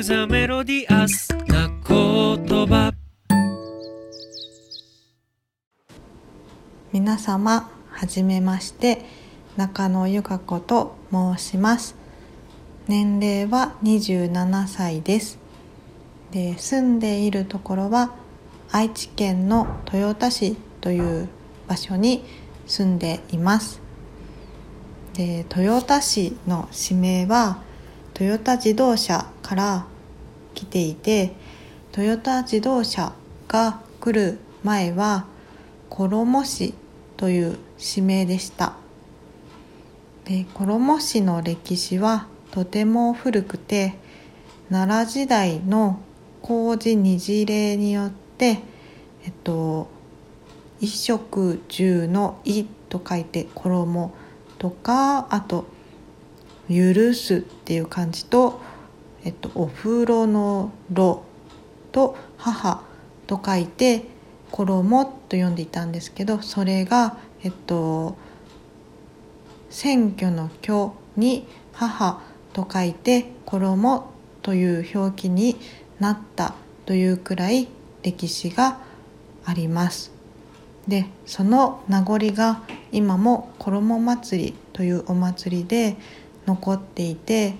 クザメロディアスな言葉皆様はじめまして中野由香子と申します。年齢は27歳です。で住んでいるところは愛知県の豊田市という場所に住んでいます。で豊田市の地名はトヨタ自動車から来ていてトヨタ自動車が来る前は衣市という地名でした。で衣市の歴史はとても古くて奈良時代の工事二次令によってえっと一色十の「い」と書いて衣とかあと「許す」っていう漢字と、えっと、お風呂の「ろ」と「母」と書いて「衣」と読んでいたんですけどそれがえっと選挙の「挙」に「母」と書いて「衣」という表記になったというくらい歴史があります。でその名残が今も衣祭りというお祭りで残っていて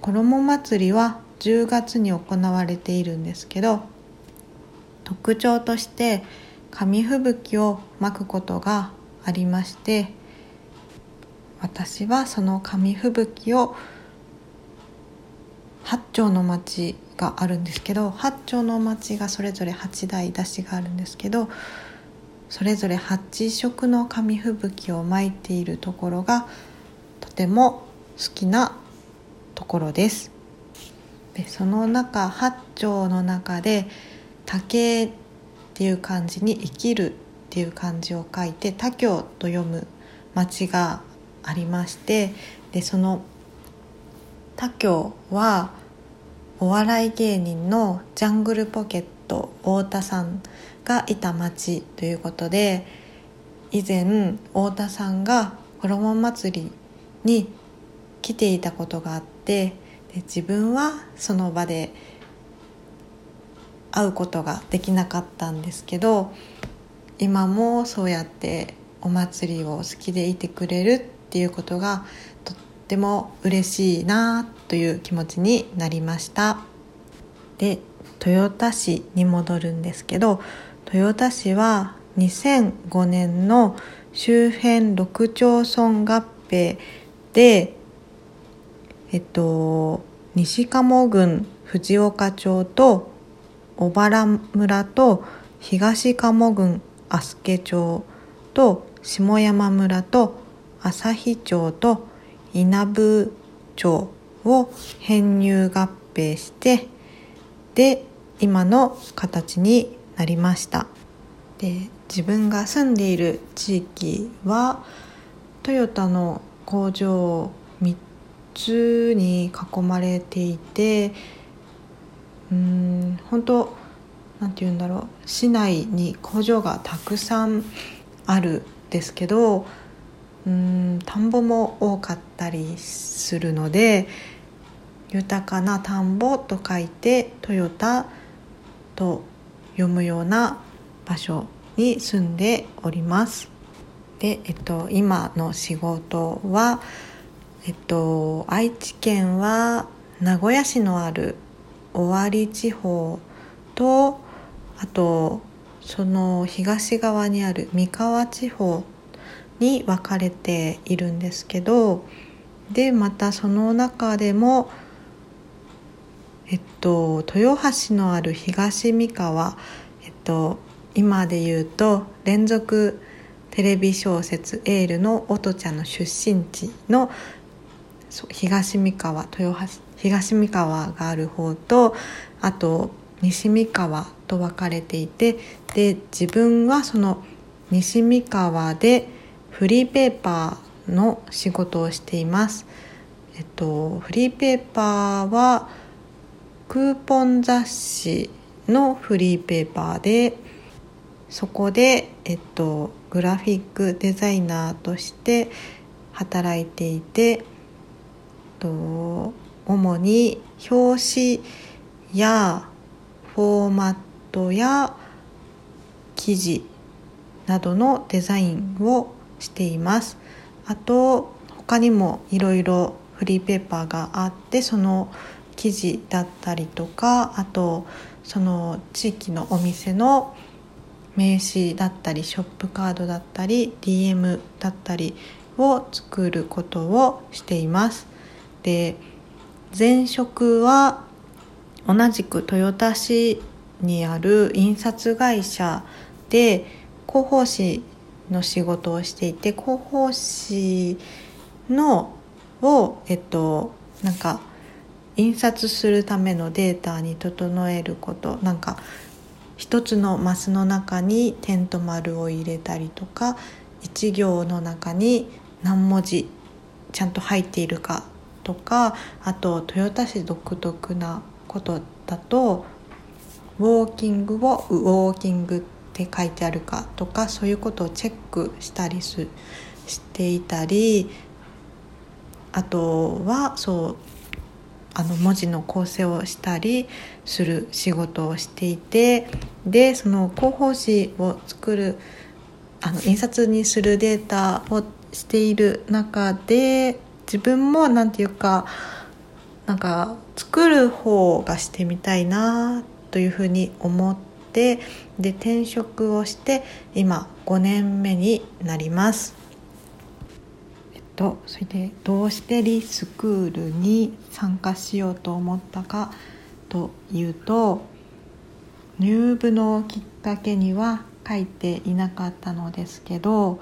衣祭りは10月に行われているんですけど特徴として紙吹雪を巻くことがありまして私はその紙吹雪を八丁の町があるんですけど八丁の町がそれぞれ8台出しがあるんですけどそれぞれ8色の紙吹雪を巻いているところがとても好きなところです。でその中八丁の中で「竹」っていう漢字に「生きる」っていう漢字を書いて「他京」と読む町がありましてでその他京はお笑い芸人のジャングルポケット太田さんがいた町ということで以前太田さんが衣祭りに来ていたことがあってで自分はその場で会うことができなかったんですけど今もそうやってお祭りを好きでいてくれるっていうことがとっても嬉しいなという気持ちになりました。で豊田市に戻るんですけど豊田市は2005年の周辺6町村合併でえっと西鴨郡藤岡町と小原村と東鴨郡足助町と下山村と旭町と稲部町を編入合併してで今の形になりました。で自分が住んでいる地域はトヨタの工場3つに囲まれていてうん本当なんて言うんだろう市内に工場がたくさんあるんですけどうん田んぼも多かったりするので豊かな田んぼと書いてトヨタと読むような場所に住んでおります。で、えっと、今の仕事は、えっと、愛知県は名古屋市のある尾張地方とあとその東側にある三河地方に分かれているんですけどでまたその中でもえっと豊橋のある東三河えっと今で言うと連続テレビ小説「エール」の音ちゃんの出身地の東三河豊橋東三河がある方とあと西三河と分かれていてで自分はその西三河でフリーペーパーの仕事をしています。えっと、フリーペーパーはクーポン雑誌のフリーペーパーでそこで、えっと、グラフィックデザイナーとして働いていてと主に表紙やフォーマットや記事などのデザインをしています。あと他にもいろいろフリーペーパーがあってその記事だったりとかあとその地域のお店の名刺だったりショップカードだったり DM だったりを作ることをしています。で前職は同じく豊田市にある印刷会社で広報誌の仕事をしていて広報誌のをえっとなんか印刷するためのデータに整えることなんか一つのマスの中に点と丸を入れたりとか一行の中に何文字ちゃんと入っているかとかあと豊田市独特なことだとウォーキングをウォーキングって書いてあるかとかそういうことをチェックしたりすしていたりあとはそうあの文字の構成をしたりする仕事をしていてでその広報誌を作るあの印刷にするデータをしている中で自分も何て言うかなんか作る方がしてみたいなというふうに思ってで転職をして今5年目になります。えっとそれでどうしてリスクールに参加しようと思ったかというと入部のきっかけには書いていなかったのですけど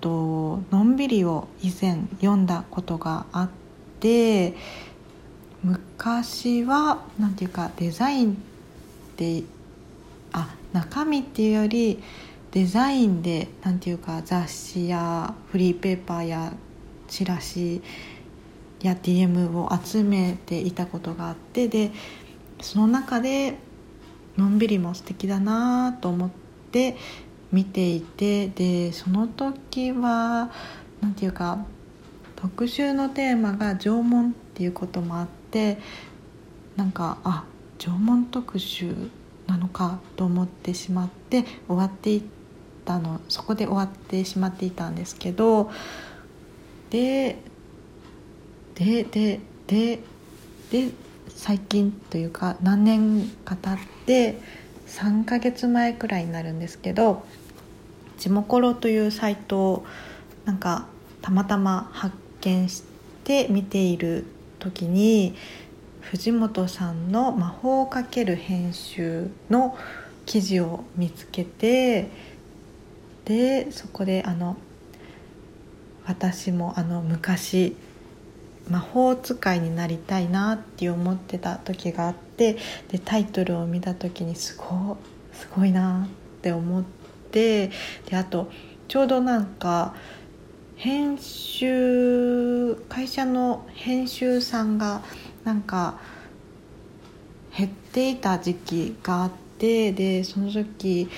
とのんびりを以前読んだことがあって昔は何て言うかデザインってあ中身っていうよりデザインで何ていうか雑誌やフリーペーパーやチラシや DM を集めていたことがあってでその中でのんびりも素敵だなと思って見ていてでその時は何ていうか特集のテーマが縄文っていうこともあってなんかあ縄文特集なのかと思ってしまって終わっていったのそこで終わってしまっていたんですけどででででで最近というか何年か経って3ヶ月前くらいになるんですけど「ちもころ」というサイトをなんかたまたま発見して見ている時に藤本さんの「魔法をかける編集」の記事を見つけてでそこであの私もあの昔魔法使いになりたいなって思ってた時があってでタイトルを見た時にすごすごいなって思ってであとちょうどなんか編集会社の編集さんがなんか減っていた時期があってでその時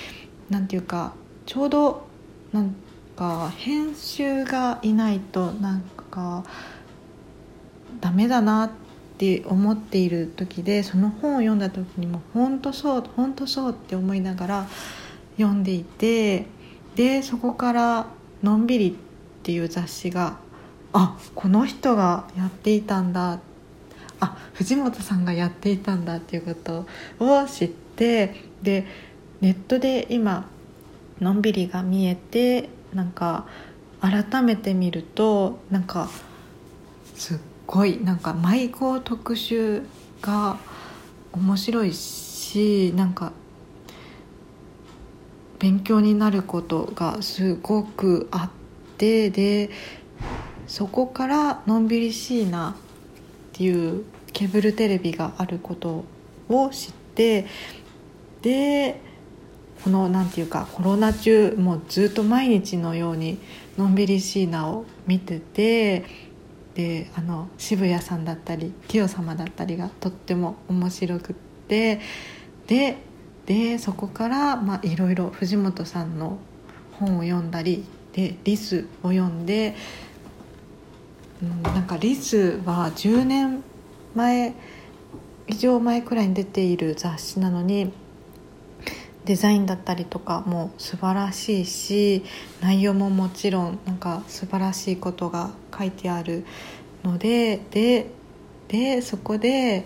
なんていうかちょうどなんか編集がいないとなんかダメだなってって思っている時でその本を読んだ時にも本当そう本当そうって思いながら読んでいてでそこから「のんびり」っていう雑誌があこの人がやっていたんだあ藤本さんがやっていたんだっていうことを知ってでネットで今のんびりが見えてなんか改めて見るとなんかすっごいなんか迷子特集が面白いしなんか勉強になることがすごくあってでそこからのんびりしいなっていうケーブルテレビがあることを知ってでこの何て言うかコロナ中もうずっと毎日のようにのんびりシーナを見ててであの渋谷さんだったり清様だったりがとっても面白くってででそこからまあいろいろ藤本さんの本を読んだりで「リス」を読んでうん、なんかリスは10年前以上前くらいに出ている雑誌なのにデザインだったりとかも素晴らしいし内容ももちろんなんか素晴らしいことが書いてあるのでででそこで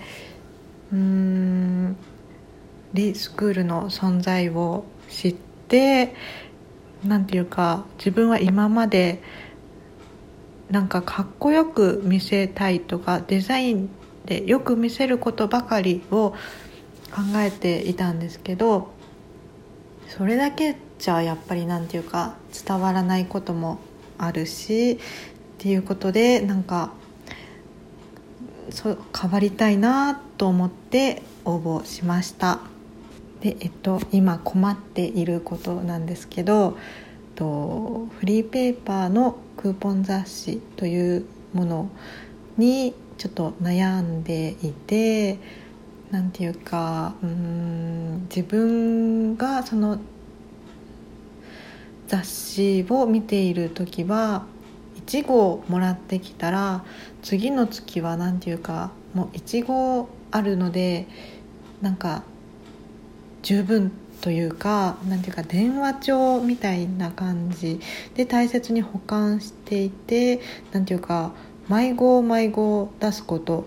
うーんリスクールの存在を知ってなんていうか自分は今までなんかかっこよく見せたいとかデザインでよく見せることばかりを考えていたんですけどそれだけじゃやっぱりなんていうか伝わらないこともあるしっていうことでなんかそ変わりたいなと思って応募しました。で、えっと、今困っていることなんですけどとフリーペーパーのクーポン雑誌というものにちょっと悩んでいてなんていうかうん自分がその雑誌を見ている時は1号もらってきたら次の月は何ていうかもう1号あるのでなんか十分というかなんていうか電話帳みたいな感じ。で大切に保管していてなんていうか迷子迷子出すこと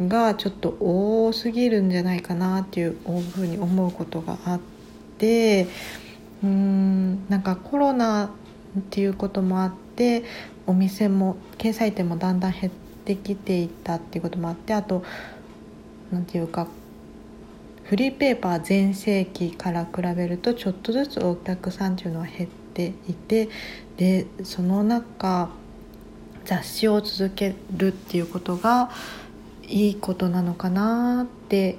がちょっと多すぎるんじゃないかなっていうふうに思うことがあってうーんなんかコロナっていうこともあってお店も掲載店もだんだん減ってきていったっていうこともあってあと何ていうかフリーペーパー全盛期から比べるとちょっとずつお客さんっていうのは減っていてでその中雑誌を続けるっていうことがいいことなのかなって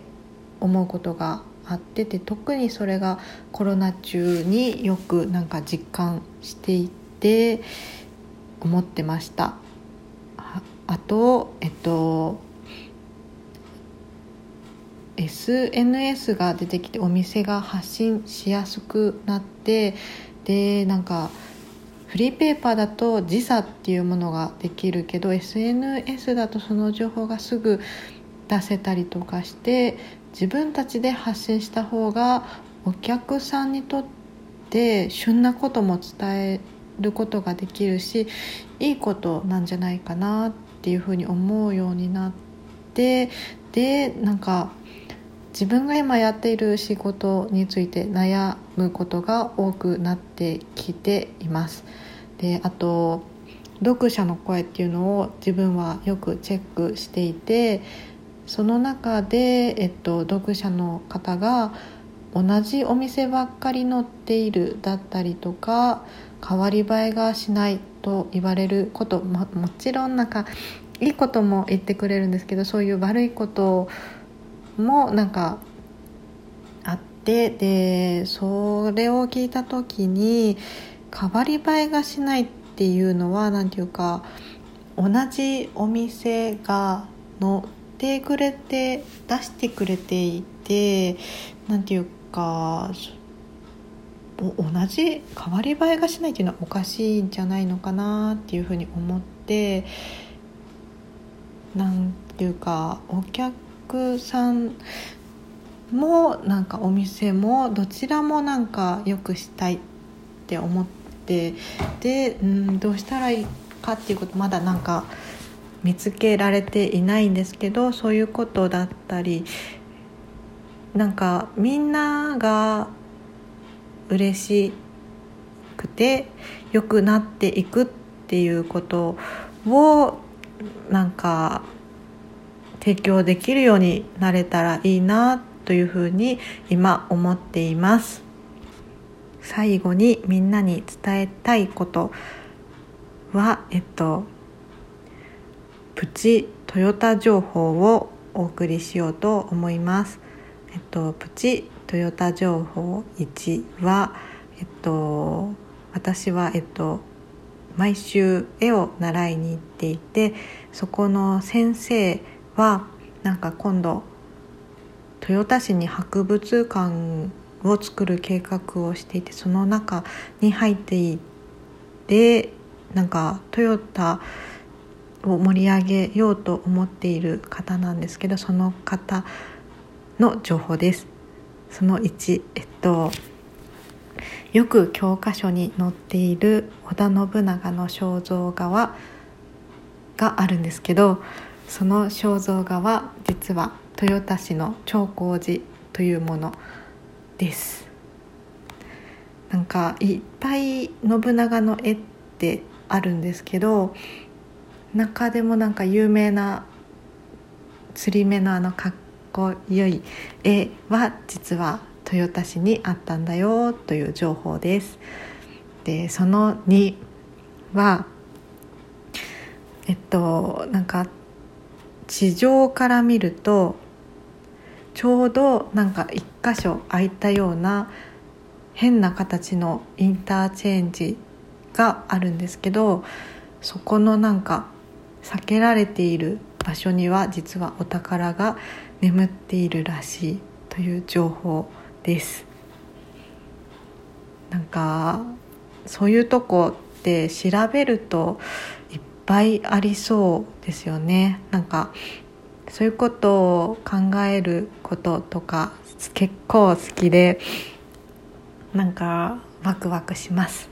思うことがあってて特にそれがコロナ中によくなんか実感していて思ってました。あとえっと SNS が出てきてお店が発信しやすくなってでなんかフリーペーパーだと時差っていうものができるけど SNS だとその情報がすぐ出せたりとかして自分たちで発信した方がお客さんにとって旬なことも伝えることができるしいいことなんじゃないかなっていうふうに思うようになってでなんか自分が今やっている仕事について悩むことが多くなってきています。であと読者の声っていうのを自分はよくチェックしていてその中で、えっと、読者の方が同じお店ばっかり載っているだったりとか変わり映えがしないと言われることももちろんなんかいいことも言ってくれるんですけどそういう悪いこともなんかあってでそれを聞いた時に変わり映えがしないっていうのは何て言うか同じお店が載ってくれて出してくれていて何て言うか同じ変わり映えがしないっていうのはおかしいんじゃないのかなっていうふうに思ってなんていうかお客さんもなんかお店もどちらもなんか良くしたいって思ってで、うん、どうしたらいいかっていうことまだなんか見つけられていないんですけどそういうことだったりなんかみんなが嬉しくて良くなっていくっていうことをなんか提供できるようになれたらいいなというふうに今思っています。最後にみんなに伝えたいことはえっとプチトヨタ情報をお送りしようと思います。えっとプチトヨタ情報1はえっと私はえっと毎週絵を習いに行っていてそこの先生はなんか今度豊田市に博物館を作る計画をしていてその中に入っていてなんかトヨタを盛り上げようと思っている方なんですけどその方の情報です。その1えっとよく教科書に載っている織田信長の肖像画はがあるんですけどその肖像画は実は豊田市の長光寺というもの。です。なんかいっぱい信長の絵ってあるんですけど中でもなんか有名な釣り目のあのかっこよい絵は実は豊田市にあったんだよという情報です。でその2はえっとなんか地上から見るとちょうどなんか一箇所空いたような変な形のインターチェンジがあるんですけどそこのなんか避けられている場所には実はお宝が眠っているらしいという情報です。なんかそういうとこって調べるといっぱいありそうですよね。なんかそういうことを考えることとか結構好きでなんかワクワクします。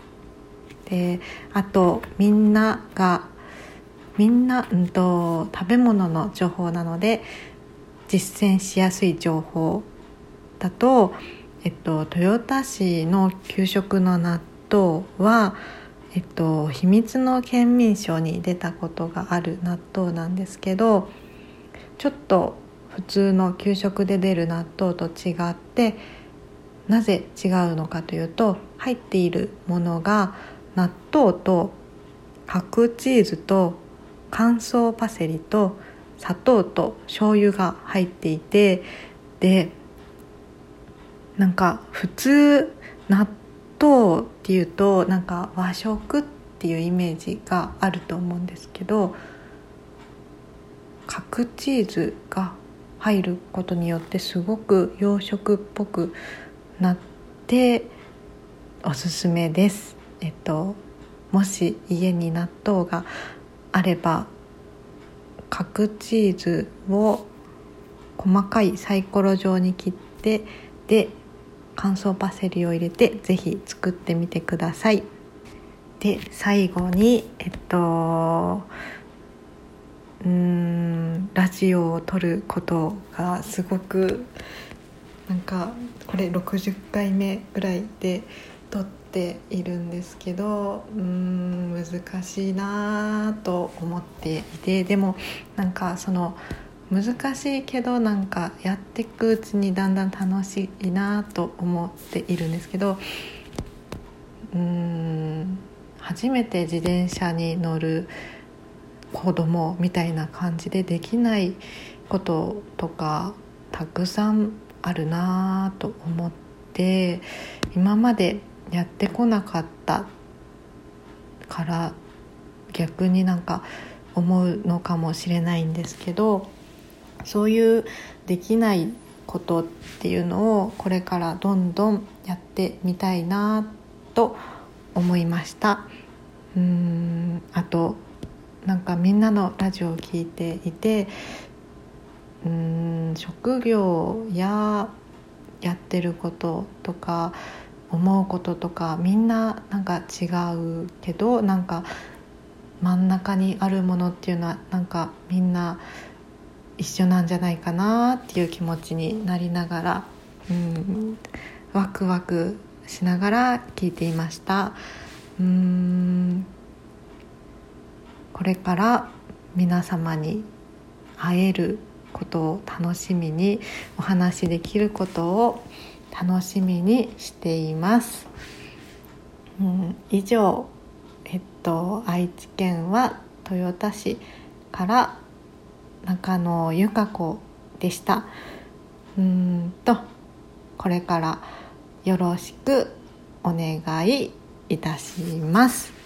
であとみんながみんな、うんと、食べ物の情報なので実践しやすい情報だと、えっと、豊田市の給食の納豆は、えっと、秘密の県民賞に出たことがある納豆なんですけどちょっと普通の給食で出る納豆と違ってなぜ違うのかというと入っているものが納豆と角チーズと乾燥パセリと砂糖と醤油が入っていてでなんか普通納豆っていうとなんか和食っていうイメージがあると思うんですけど角チーズが入ることによってすごく洋食っぽくなっておすすめです。えっともし家に納豆があれば角チーズを細かいサイコロ状に切ってで乾燥パセリを入れてぜひ作ってみてくださいで最後にえっとうーんラジオを撮ることがすごくなんかこれ60回目ぐらいで撮っているんですけどうーん難しいなと思っていてでもなんかその難しいけどなんかやっていくうちにだんだん楽しいなと思っているんですけどうーん初めて自転車に乗る子供みたいな感じでできないこととかたくさんあるなと思って今までやってこなかったから逆になんか思うのかもしれないんですけどそういうできないことっていうのをこれからどんどんやってみたいなと思いました。うんあとなんかみんなのラジオを聴いていてうん職業ややってることとか思うこととかみんななんか違うけどなんか真ん中にあるものっていうのはなんかみんな一緒なんじゃないかなっていう気持ちになりながら、うん、ワクワクしながら聞いていました。うん。これから皆様に会えることを楽しみにお話しできることを楽しみにしています、うん、以上えっと愛知県は豊田市から中野由香子でした。うんとこれからよろしくお願いいたします。